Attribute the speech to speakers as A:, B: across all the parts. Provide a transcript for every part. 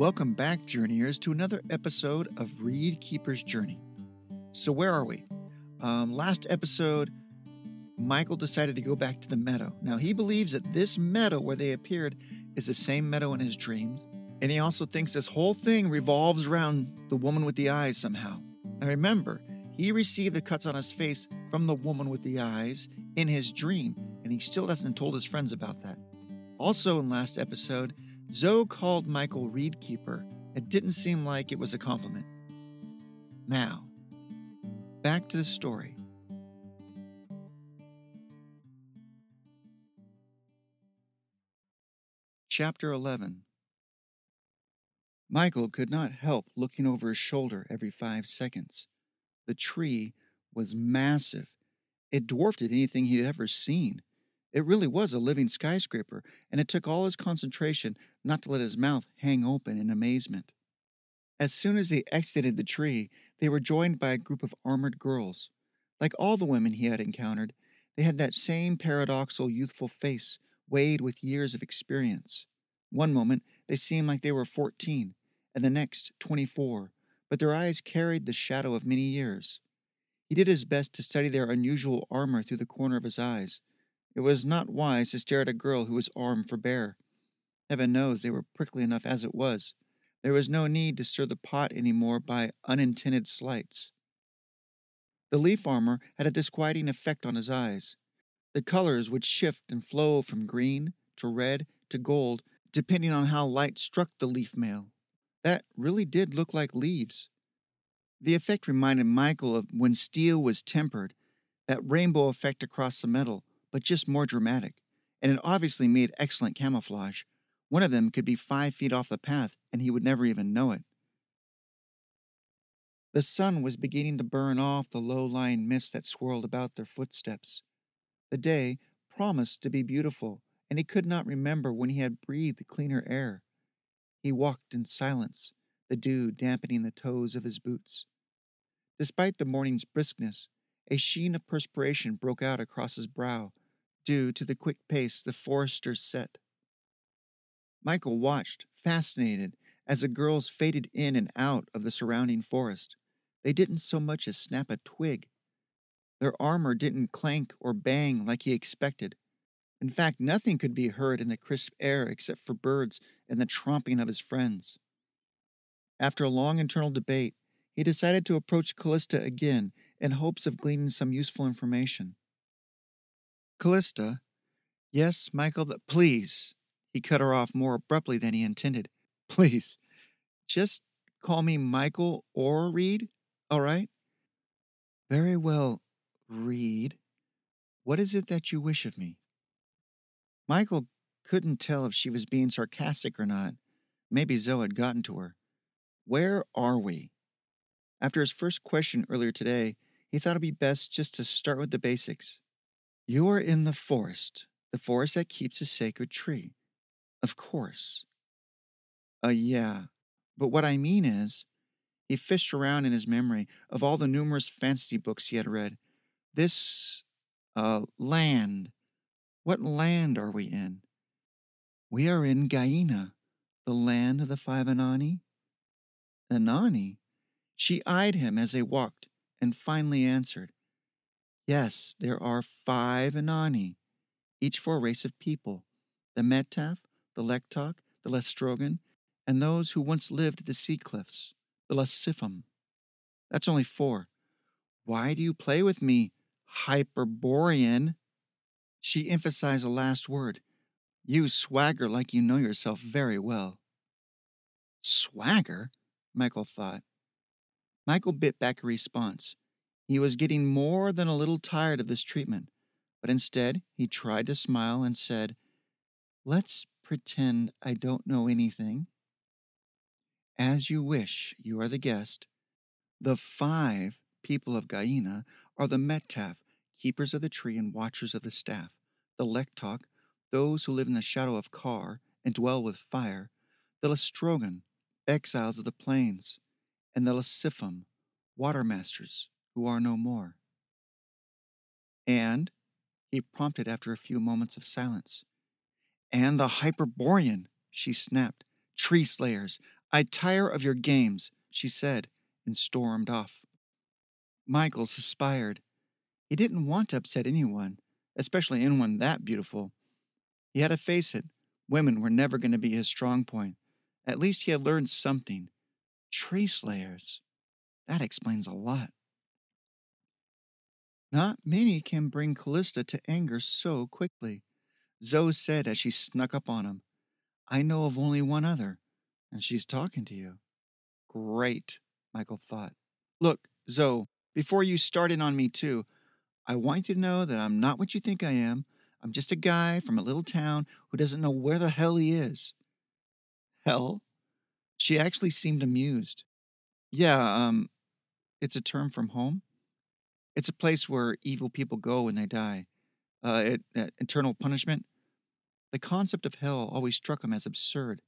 A: Welcome back, Journeyers, to another episode of Reed Keeper's Journey. So, where are we? Um, last episode, Michael decided to go back to the meadow. Now, he believes that this meadow where they appeared is the same meadow in his dreams. And he also thinks this whole thing revolves around the woman with the eyes somehow. Now, remember, he received the cuts on his face from the woman with the eyes in his dream, and he still hasn't told his friends about that. Also, in last episode, Zoe called Michael Reed Keeper. It didn't seem like it was a compliment. Now, back to the story. Chapter 11 Michael could not help looking over his shoulder every five seconds. The tree was massive. It dwarfed anything he'd ever seen. It really was a living skyscraper, and it took all his concentration not to let his mouth hang open in amazement. As soon as they exited the tree, they were joined by a group of armored girls. Like all the women he had encountered, they had that same paradoxical youthful face, weighed with years of experience. One moment, they seemed like they were fourteen, and the next, twenty four, but their eyes carried the shadow of many years. He did his best to study their unusual armor through the corner of his eyes. It was not wise to stare at a girl who was armed for bear. Heaven knows they were prickly enough as it was. There was no need to stir the pot any more by unintended slights. The leaf armor had a disquieting effect on his eyes. The colors would shift and flow from green to red to gold, depending on how light struck the leaf mail. That really did look like leaves. The effect reminded Michael of when steel was tempered, that rainbow effect across the metal, but just more dramatic, and it obviously made excellent camouflage. One of them could be five feet off the path, and he would never even know it. The sun was beginning to burn off the low lying mist that swirled about their footsteps. The day promised to be beautiful, and he could not remember when he had breathed the cleaner air. He walked in silence, the dew dampening the toes of his boots. Despite the morning's briskness, a sheen of perspiration broke out across his brow, due to the quick pace the foresters set. Michael watched, fascinated, as the girls faded in and out of the surrounding forest. They didn't so much as snap a twig. Their armor didn't clank or bang like he expected. In fact, nothing could be heard in the crisp air except for birds and the tromping of his friends. After a long internal debate, he decided to approach Callista again in hopes of gleaning some useful information. Callista, yes, Michael, the, please. He cut her off more abruptly than he intended. Please, just call me Michael or Reed, all right? Very well, Reed. What is it that you wish of me? Michael couldn't tell if she was being sarcastic or not. Maybe Zoe had gotten to her. Where are we? After his first question earlier today, he thought it'd be best just to start with the basics. You are in the forest, the forest that keeps a sacred tree. Of course. Uh, yeah. But what I mean is, he fished around in his memory of all the numerous fantasy books he had read. This, uh, land what land are we in? We are in Gaina, the land of the five Anani. Anani? She eyed him as they walked and finally answered, Yes, there are five Anani, each for a race of people the Metaf, the Lektok, the Lestrogan, and those who once lived at the sea cliffs, the Lasifum. That's only four. Why do you play with me, Hyperborean? She emphasized the last word. You swagger like you know yourself very well. Swagger? Michael thought. Michael bit back a response. He was getting more than a little tired of this treatment, but instead he tried to smile and said, Let's pretend I don't know anything. As you wish, you are the guest. The five people of Gaina are the Metaf, keepers of the tree and watchers of the staff, the Lektok, those who live in the shadow of Kar and dwell with fire, the Lestrogan, exiles of the plains, and the Lasifum, water masters who are no more. And, he prompted after a few moments of silence, and the Hyperborean, she snapped, tree slayers, I tire of your games, she said, and stormed off. Michael suspired. He didn't want to upset anyone, especially anyone that beautiful. He had to face it. Women were never going to be his strong point. At least he had learned something. Tree slayers. That explains a lot. Not many can bring Callista to anger so quickly, Zoe said as she snuck up on him. I know of only one other, and she's talking to you. Great, Michael thought. Look, Zoe, before you start in on me too, I want you to know that I'm not what you think I am. I'm just a guy from a little town who doesn't know where the hell he is. Hell? She actually seemed amused. Yeah, um, it's a term from home. It's a place where evil people go when they die. Uh, it, uh, eternal punishment. The concept of hell always struck him as absurd.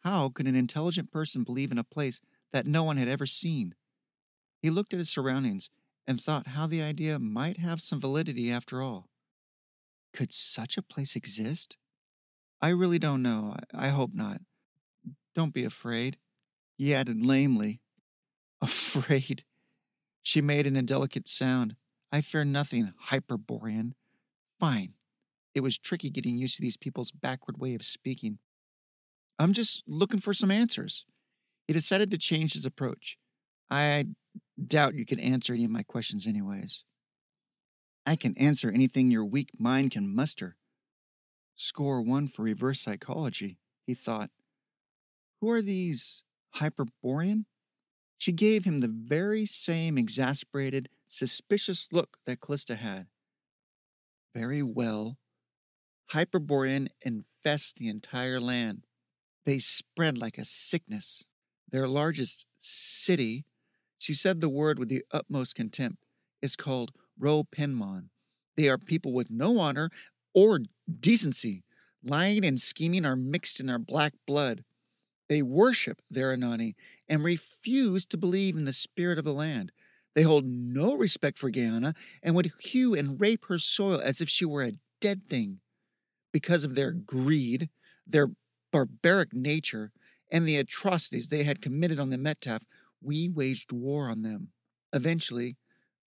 A: How could an intelligent person believe in a place that no one had ever seen? He looked at his surroundings and thought how the idea might have some validity after all. Could such a place exist? I really don't know. I, I hope not. Don't be afraid. He added lamely. Afraid? She made an indelicate sound. I fear nothing, Hyperborean. Fine. It was tricky getting used to these people's backward way of speaking. I'm just looking for some answers. He decided to change his approach. I doubt you can answer any of my questions, anyways. I can answer anything your weak mind can muster. Score one for reverse psychology, he thought. Who are these Hyperborean? She gave him the very same exasperated, suspicious look that Callista had. Very well. Hyperborean infest the entire land. They spread like a sickness. Their largest city, she said the word with the utmost contempt, is called Ro-Penmon. They are people with no honor or decency. Lying and scheming are mixed in their black blood. They worship their Anani and refuse to believe in the spirit of the land. They hold no respect for Guyana and would hew and rape her soil as if she were a dead thing. Because of their greed, their barbaric nature, and the atrocities they had committed on the Metaf, we waged war on them. Eventually,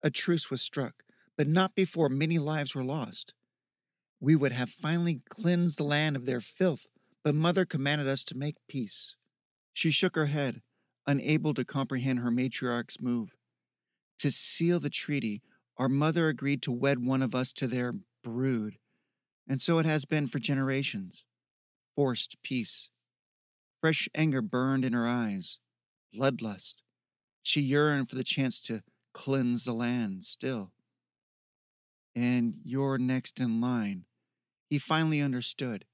A: a truce was struck, but not before many lives were lost. We would have finally cleansed the land of their filth but Mother commanded us to make peace. She shook her head, unable to comprehend her matriarch's move. To seal the treaty, our mother agreed to wed one of us to their brood, and so it has been for generations. Forced peace. Fresh anger burned in her eyes, bloodlust. She yearned for the chance to cleanse the land still. And you're next in line. He finally understood.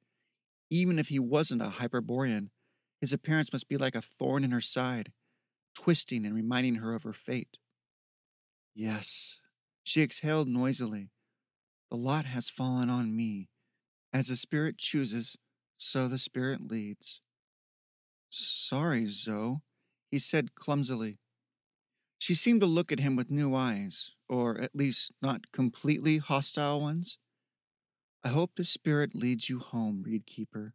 A: Even if he wasn't a Hyperborean, his appearance must be like a thorn in her side, twisting and reminding her of her fate. Yes, she exhaled noisily. The lot has fallen on me. As the Spirit chooses, so the Spirit leads. Sorry, Zoe, he said clumsily. She seemed to look at him with new eyes, or at least not completely hostile ones. I hope the Spirit leads you home, Reed Keeper.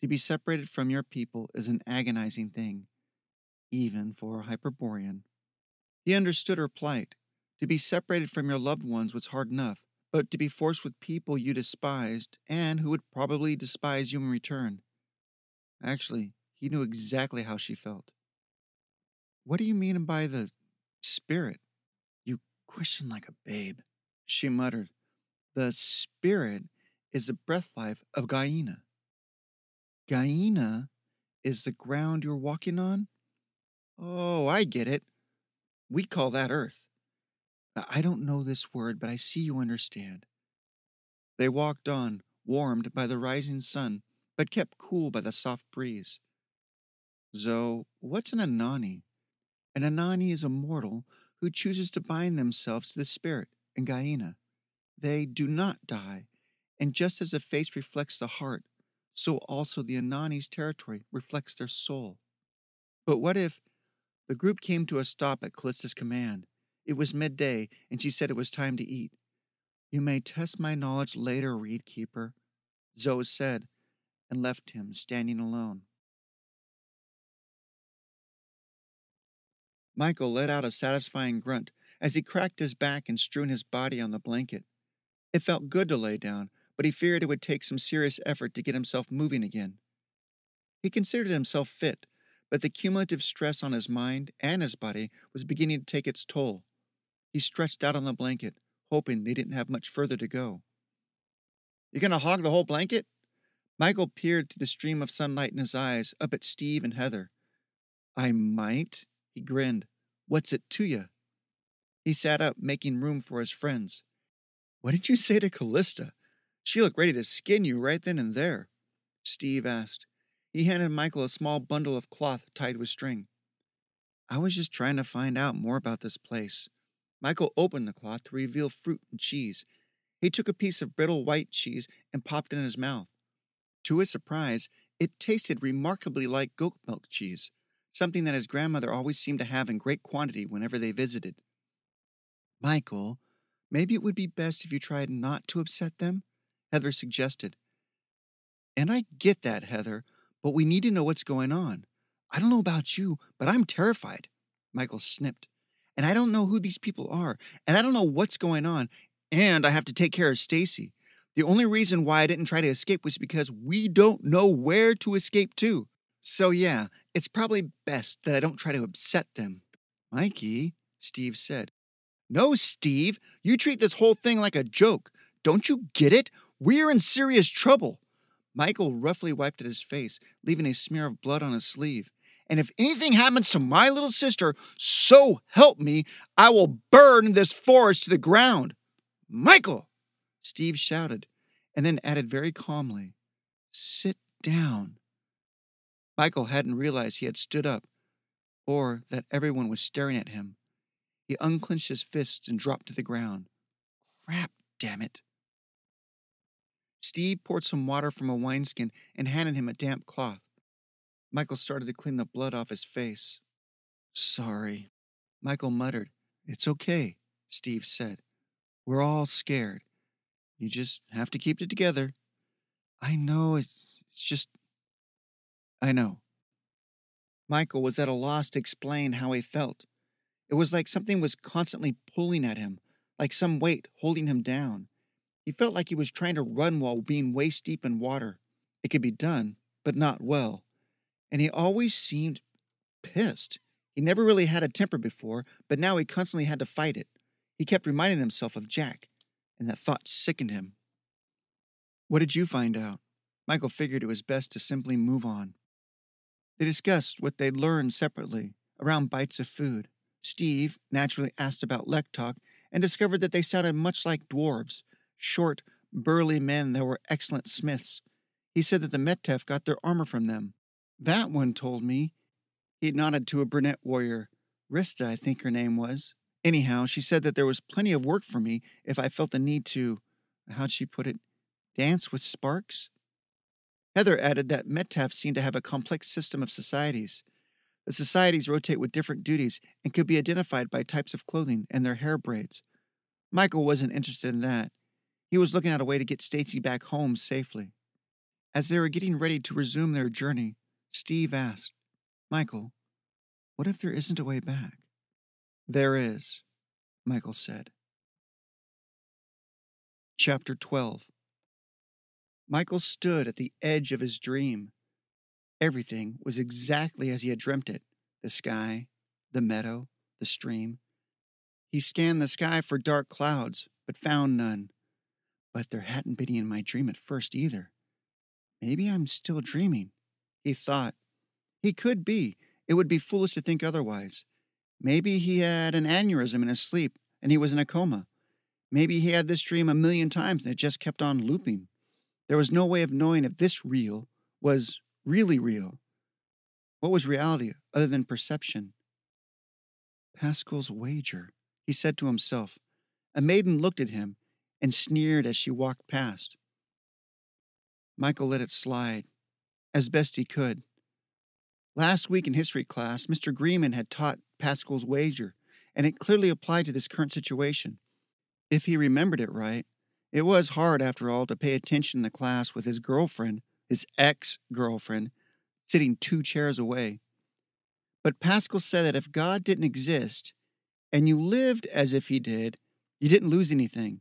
A: To be separated from your people is an agonizing thing, even for a Hyperborean. He understood her plight. To be separated from your loved ones was hard enough, but to be forced with people you despised and who would probably despise you in return. Actually, he knew exactly how she felt. What do you mean by the spirit? You question like a babe, she muttered. The spirit is the breath life of Guyana. Guyana is the ground you're walking on? Oh, I get it. We'd call that Earth. I don't know this word, but I see you understand. They walked on, warmed by the rising sun, but kept cool by the soft breeze. Zoe, what's an Anani? An Anani is a mortal who chooses to bind themselves to the spirit in Guyana. They do not die, and just as a face reflects the heart, so also the Anani's territory reflects their soul. But what if the group came to a stop at Callista's command? It was midday, and she said it was time to eat. You may test my knowledge later, Reed Keeper, Zoe said, and left him standing alone. Michael let out a satisfying grunt as he cracked his back and strewn his body on the blanket. It felt good to lay down, but he feared it would take some serious effort to get himself moving again. He considered himself fit, but the cumulative stress on his mind and his body was beginning to take its toll. He stretched out on the blanket, hoping they didn't have much further to go. You're gonna hog the whole blanket? Michael peered through the stream of sunlight in his eyes up at Steve and Heather. I might, he grinned. What's it to you? He sat up, making room for his friends. What did you say to Callista? She looked ready to skin you right then and there. Steve asked. He handed Michael a small bundle of cloth tied with string. I was just trying to find out more about this place. Michael opened the cloth to reveal fruit and cheese. He took a piece of brittle white cheese and popped it in his mouth. To his surprise, it tasted remarkably like goat milk cheese, something that his grandmother always seemed to have in great quantity whenever they visited. Michael, maybe it would be best if you tried not to upset them, Heather suggested. And I get that, Heather, but we need to know what's going on. I don't know about you, but I'm terrified. Michael snipped. And I don't know who these people are, and I don't know what's going on, and I have to take care of Stacy. The only reason why I didn't try to escape was because we don't know where to escape to. So yeah, it's probably best that I don't try to upset them. Mikey, Steve said. No, Steve, you treat this whole thing like a joke. Don't you get it? We're in serious trouble. Michael roughly wiped at his face, leaving a smear of blood on his sleeve. And if anything happens to my little sister, so help me, I will burn this forest to the ground. Michael! Steve shouted, and then added very calmly, Sit down. Michael hadn't realized he had stood up, or that everyone was staring at him. He unclenched his fists and dropped to the ground. Crap, damn it. Steve poured some water from a wineskin and handed him a damp cloth. Michael started to clean the blood off his face. Sorry. Michael muttered. It's okay, Steve said. We're all scared. You just have to keep it together. I know, it's, it's just. I know. Michael was at a loss to explain how he felt. It was like something was constantly pulling at him, like some weight holding him down. He felt like he was trying to run while being waist deep in water. It could be done, but not well. And he always seemed pissed. He never really had a temper before, but now he constantly had to fight it. He kept reminding himself of Jack, and that thought sickened him. What did you find out? Michael figured it was best to simply move on. They discussed what they'd learned separately, around bites of food. Steve naturally asked about Lektok and discovered that they sounded much like dwarves, short, burly men that were excellent smiths. He said that the Metaf got their armor from them. That one told me. He nodded to a brunette warrior. Rista, I think her name was. Anyhow, she said that there was plenty of work for me if I felt the need to, how'd she put it, dance with sparks? Heather added that Metaf seemed to have a complex system of societies. The societies rotate with different duties and could be identified by types of clothing and their hair braids. Michael wasn't interested in that. He was looking at a way to get Stacy back home safely. As they were getting ready to resume their journey, Steve asked, Michael, what if there isn't a way back? There is, Michael said. Chapter 12 Michael stood at the edge of his dream. Everything was exactly as he had dreamt it the sky, the meadow, the stream. He scanned the sky for dark clouds, but found none. But there hadn't been any in my dream at first either. Maybe I'm still dreaming, he thought. He could be. It would be foolish to think otherwise. Maybe he had an aneurysm in his sleep and he was in a coma. Maybe he had this dream a million times and it just kept on looping. There was no way of knowing if this real was really real. What was reality other than perception? Pascal's wager, he said to himself. A maiden looked at him and sneered as she walked past. Michael let it slide, as best he could. Last week in history class, Mr. Greeman had taught Pascal's wager, and it clearly applied to this current situation. If he remembered it right, it was hard, after all, to pay attention in the class with his girlfriend, his ex girlfriend, sitting two chairs away. But Pascal said that if God didn't exist and you lived as if he did, you didn't lose anything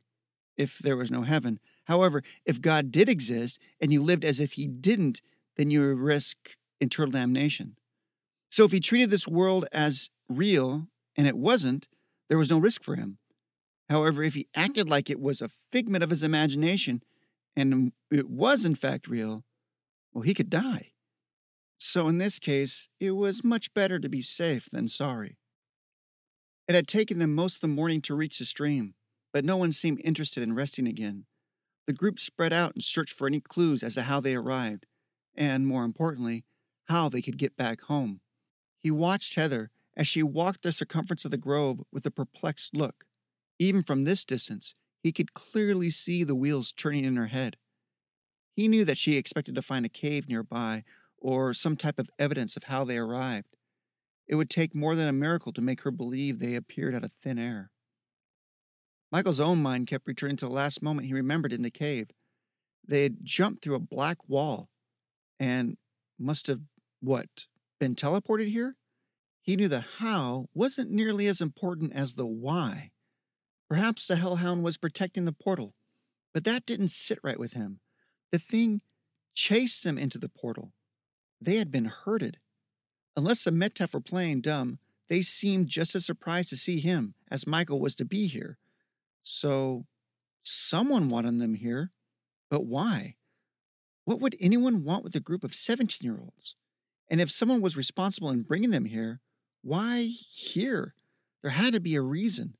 A: if there was no heaven. However, if God did exist and you lived as if he didn't, then you risk eternal damnation. So if he treated this world as real and it wasn't, there was no risk for him. However, if he acted like it was a figment of his imagination and it was in fact real, well, he could die. So in this case, it was much better to be safe than sorry. It had taken them most of the morning to reach the stream, but no one seemed interested in resting again. The group spread out and searched for any clues as to how they arrived, and more importantly, how they could get back home. He watched Heather as she walked the circumference of the grove with a perplexed look. Even from this distance, he could clearly see the wheels turning in her head. He knew that she expected to find a cave nearby or some type of evidence of how they arrived. It would take more than a miracle to make her believe they appeared out of thin air. Michael's own mind kept returning to the last moment he remembered in the cave. They had jumped through a black wall and must have, what, been teleported here? He knew the how wasn't nearly as important as the why. Perhaps the Hellhound was protecting the portal, but that didn't sit right with him. The thing chased them into the portal. They had been herded. Unless the Metaf were playing dumb, they seemed just as surprised to see him as Michael was to be here. So, someone wanted them here. But why? What would anyone want with a group of 17 year olds? And if someone was responsible in bringing them here, why here? There had to be a reason.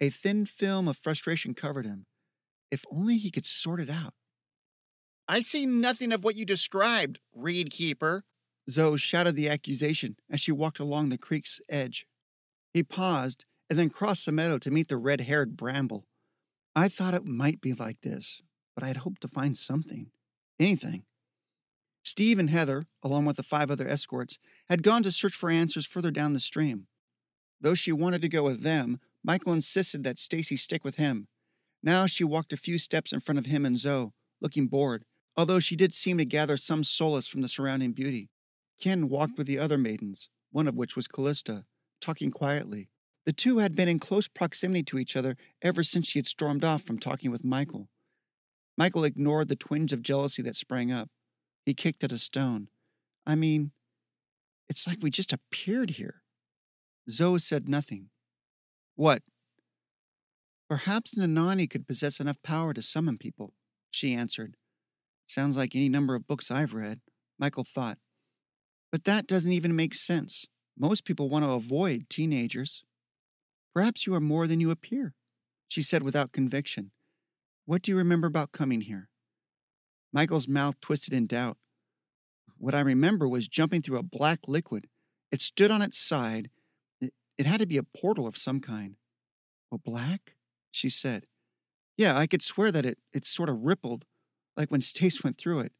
A: A thin film of frustration covered him. If only he could sort it out.
B: I see nothing of what you described, Reed Keeper.
A: Zoe shouted the accusation as she walked along the creek's edge. He paused and then crossed the meadow to meet the red haired Bramble. I thought it might be like this, but I had hoped to find something. Anything. Steve and Heather, along with the five other escorts, had gone to search for answers further down the stream. Though she wanted to go with them, Michael insisted that Stacy stick with him. Now she walked a few steps in front of him and Zoe, looking bored, although she did seem to gather some solace from the surrounding beauty. Ken walked with the other maidens, one of which was Callista, talking quietly. The two had been in close proximity to each other ever since she had stormed off from talking with Michael. Michael ignored the twinge of jealousy that sprang up. He kicked at a stone. I mean, it's like we just appeared here. Zoe said nothing. What? Perhaps an Anani could possess enough power to summon people, she answered. Sounds like any number of books I've read, Michael thought. But that doesn't even make sense. Most people want to avoid teenagers. Perhaps you are more than you appear, she said without conviction. What do you remember about coming here? Michael's mouth twisted in doubt. What I remember was jumping through a black liquid. It stood on its side. It, it had to be a portal of some kind. Well, black? She said. Yeah, I could swear that it, it sort of rippled, like when Stace went through it.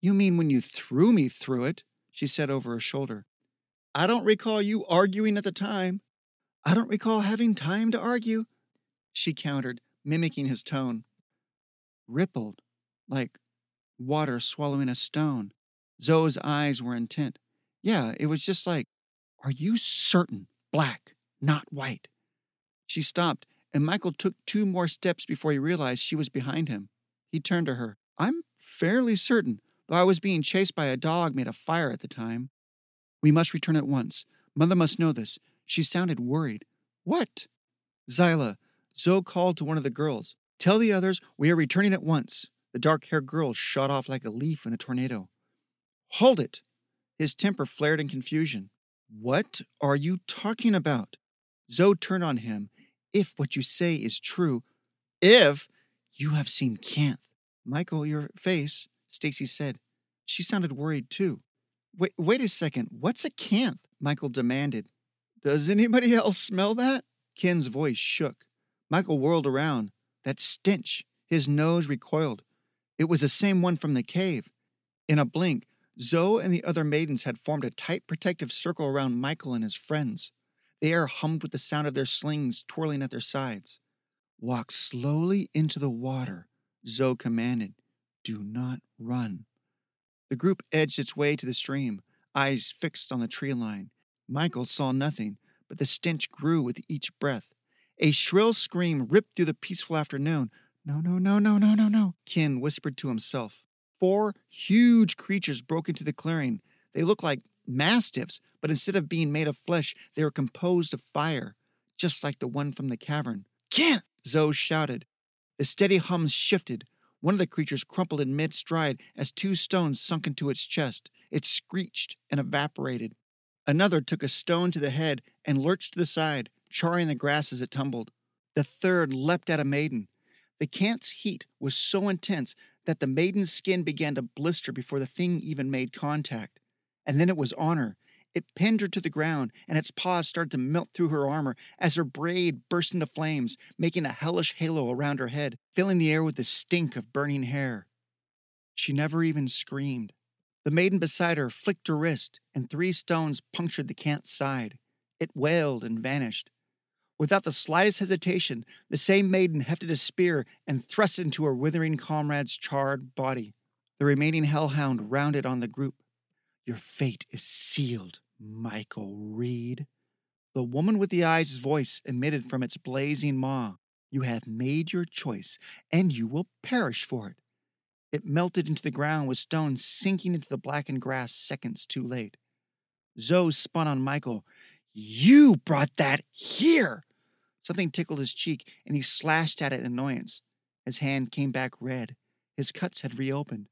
A: You mean when you threw me through it? She said over her shoulder. I don't recall you arguing at the time. I don't recall having time to argue, she countered, mimicking his tone. Rippled, like water swallowing a stone. Zoe's eyes were intent. Yeah, it was just like, Are you certain? Black, not white. She stopped, and Michael took two more steps before he realized she was behind him. He turned to her. I'm fairly certain, though I was being chased by a dog made of fire at the time. We must return at once. Mother must know this. She sounded worried. What? Zyla, Zoe called to one of the girls. Tell the others we are returning at once. The dark haired girl shot off like a leaf in a tornado. Hold it! His temper flared in confusion. What are you talking about? Zoe turned on him. If what you say is true, if you have seen Canth. Michael, your face, Stacy said. She sounded worried too. Wait, wait a second. What's a Canth? Michael demanded. Does anybody else smell that? Ken's voice shook. Michael whirled around. That stench. His nose recoiled. It was the same one from the cave. In a blink, Zoe and the other maidens had formed a tight protective circle around Michael and his friends. The air hummed with the sound of their slings twirling at their sides. Walk slowly into the water, Zoe commanded. Do not run. The group edged its way to the stream, eyes fixed on the tree line. Michael saw nothing, but the stench grew with each breath. A shrill scream ripped through the peaceful afternoon. No, no, no, no, no, no, no, Ken whispered to himself. Four huge creatures broke into the clearing. They looked like mastiffs, but instead of being made of flesh, they were composed of fire, just like the one from the cavern. Kent! Zoe shouted. The steady hums shifted. One of the creatures crumpled in mid stride as two stones sunk into its chest. It screeched and evaporated. Another took a stone to the head and lurched to the side, charring the grass as it tumbled. The third leapt at a maiden. The canth's heat was so intense that the maiden's skin began to blister before the thing even made contact. And then it was on her. It pinned her to the ground, and its paws started to melt through her armor as her braid burst into flames, making a hellish halo around her head, filling the air with the stink of burning hair. She never even screamed. The maiden beside her flicked her wrist, and three stones punctured the canth's side. It wailed and vanished. Without the slightest hesitation, the same maiden hefted a spear and thrust it into her withering comrade's charred body. The remaining hellhound rounded on the group. Your fate is sealed, Michael Reed. The woman with the eyes' voice emitted from its blazing maw. You have made your choice, and you will perish for it. It melted into the ground with stones sinking into the blackened grass seconds too late. Zoe spun on Michael. You brought that here! Something tickled his cheek, and he slashed at it in annoyance. His hand came back red. His cuts had reopened.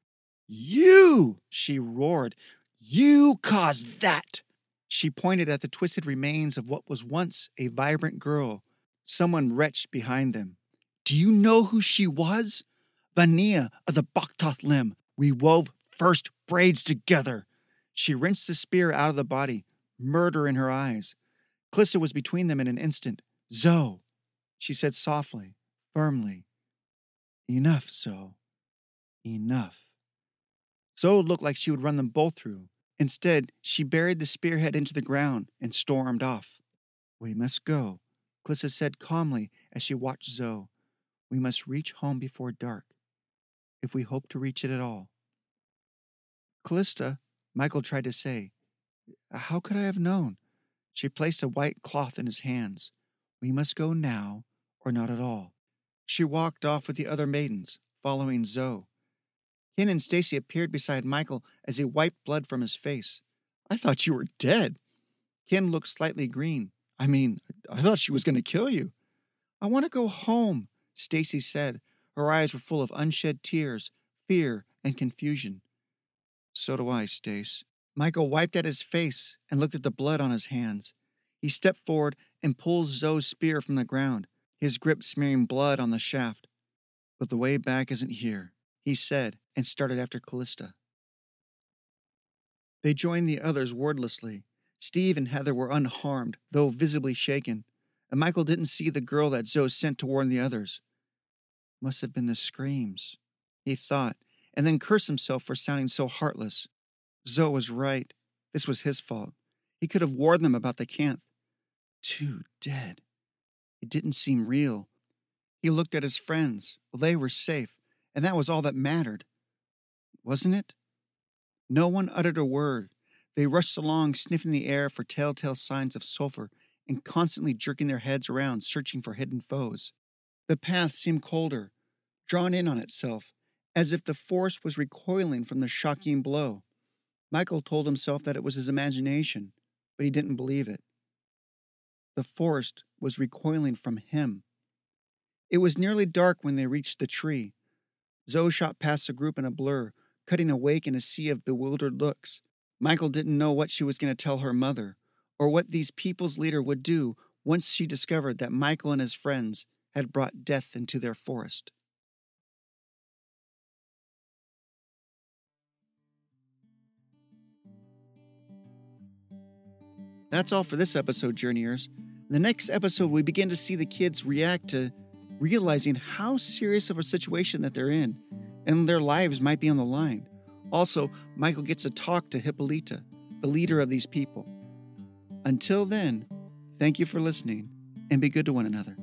A: You! she roared. You caused that! She pointed at the twisted remains of what was once a vibrant girl, someone wretched behind them. Do you know who she was? Vania of the Baktoth limb. We wove first braids together. She wrenched the spear out of the body, murder in her eyes. Callista was between them in an instant. Zoe, she said softly, firmly. Enough, Zoe. Enough. Zoe looked like she would run them both through. Instead, she buried the spearhead into the ground and stormed off. We must go, Callista said calmly as she watched Zoe. We must reach home before dark, if we hope to reach it at all. Callista, Michael tried to say, How could I have known? She placed a white cloth in his hands. We must go now, or not at all. She walked off with the other maidens, following Zoe. Ken and Stacy appeared beside Michael as he wiped blood from his face. I thought you were dead. Ken looked slightly green. I mean, I thought she was going to kill you. I want to go home, Stacy said. Her eyes were full of unshed tears, fear, and confusion. So do I, Stace. Michael wiped at his face and looked at the blood on his hands. He stepped forward and pulled Zoe's spear from the ground, his grip smearing blood on the shaft. But the way back isn't here, he said, and started after Callista. They joined the others wordlessly. Steve and Heather were unharmed, though visibly shaken, and Michael didn't see the girl that Zoe sent to warn the others. Must have been the screams, he thought, and then cursed himself for sounding so heartless. Zoe was right. This was his fault. He could have warned them about the canth. Two dead. It didn't seem real. He looked at his friends. They were safe, and that was all that mattered wasn't it? No one uttered a word. They rushed along, sniffing the air for telltale signs of sulfur and constantly jerking their heads around, searching for hidden foes. The path seemed colder, drawn in on itself, as if the force was recoiling from the shocking blow. Michael told himself that it was his imagination, but he didn't believe it. The forest was recoiling from him. It was nearly dark when they reached the tree. Zoe shot past the group in a blur, cutting awake in a sea of bewildered looks. Michael didn't know what she was going to tell her mother, or what these people's leader would do once she discovered that Michael and his friends had brought death into their forest. That's all for this episode, Journeyers. In the next episode, we begin to see the kids react to realizing how serious of a situation that they're in and their lives might be on the line. Also, Michael gets to talk to Hippolyta, the leader of these people. Until then, thank you for listening and be good to one another.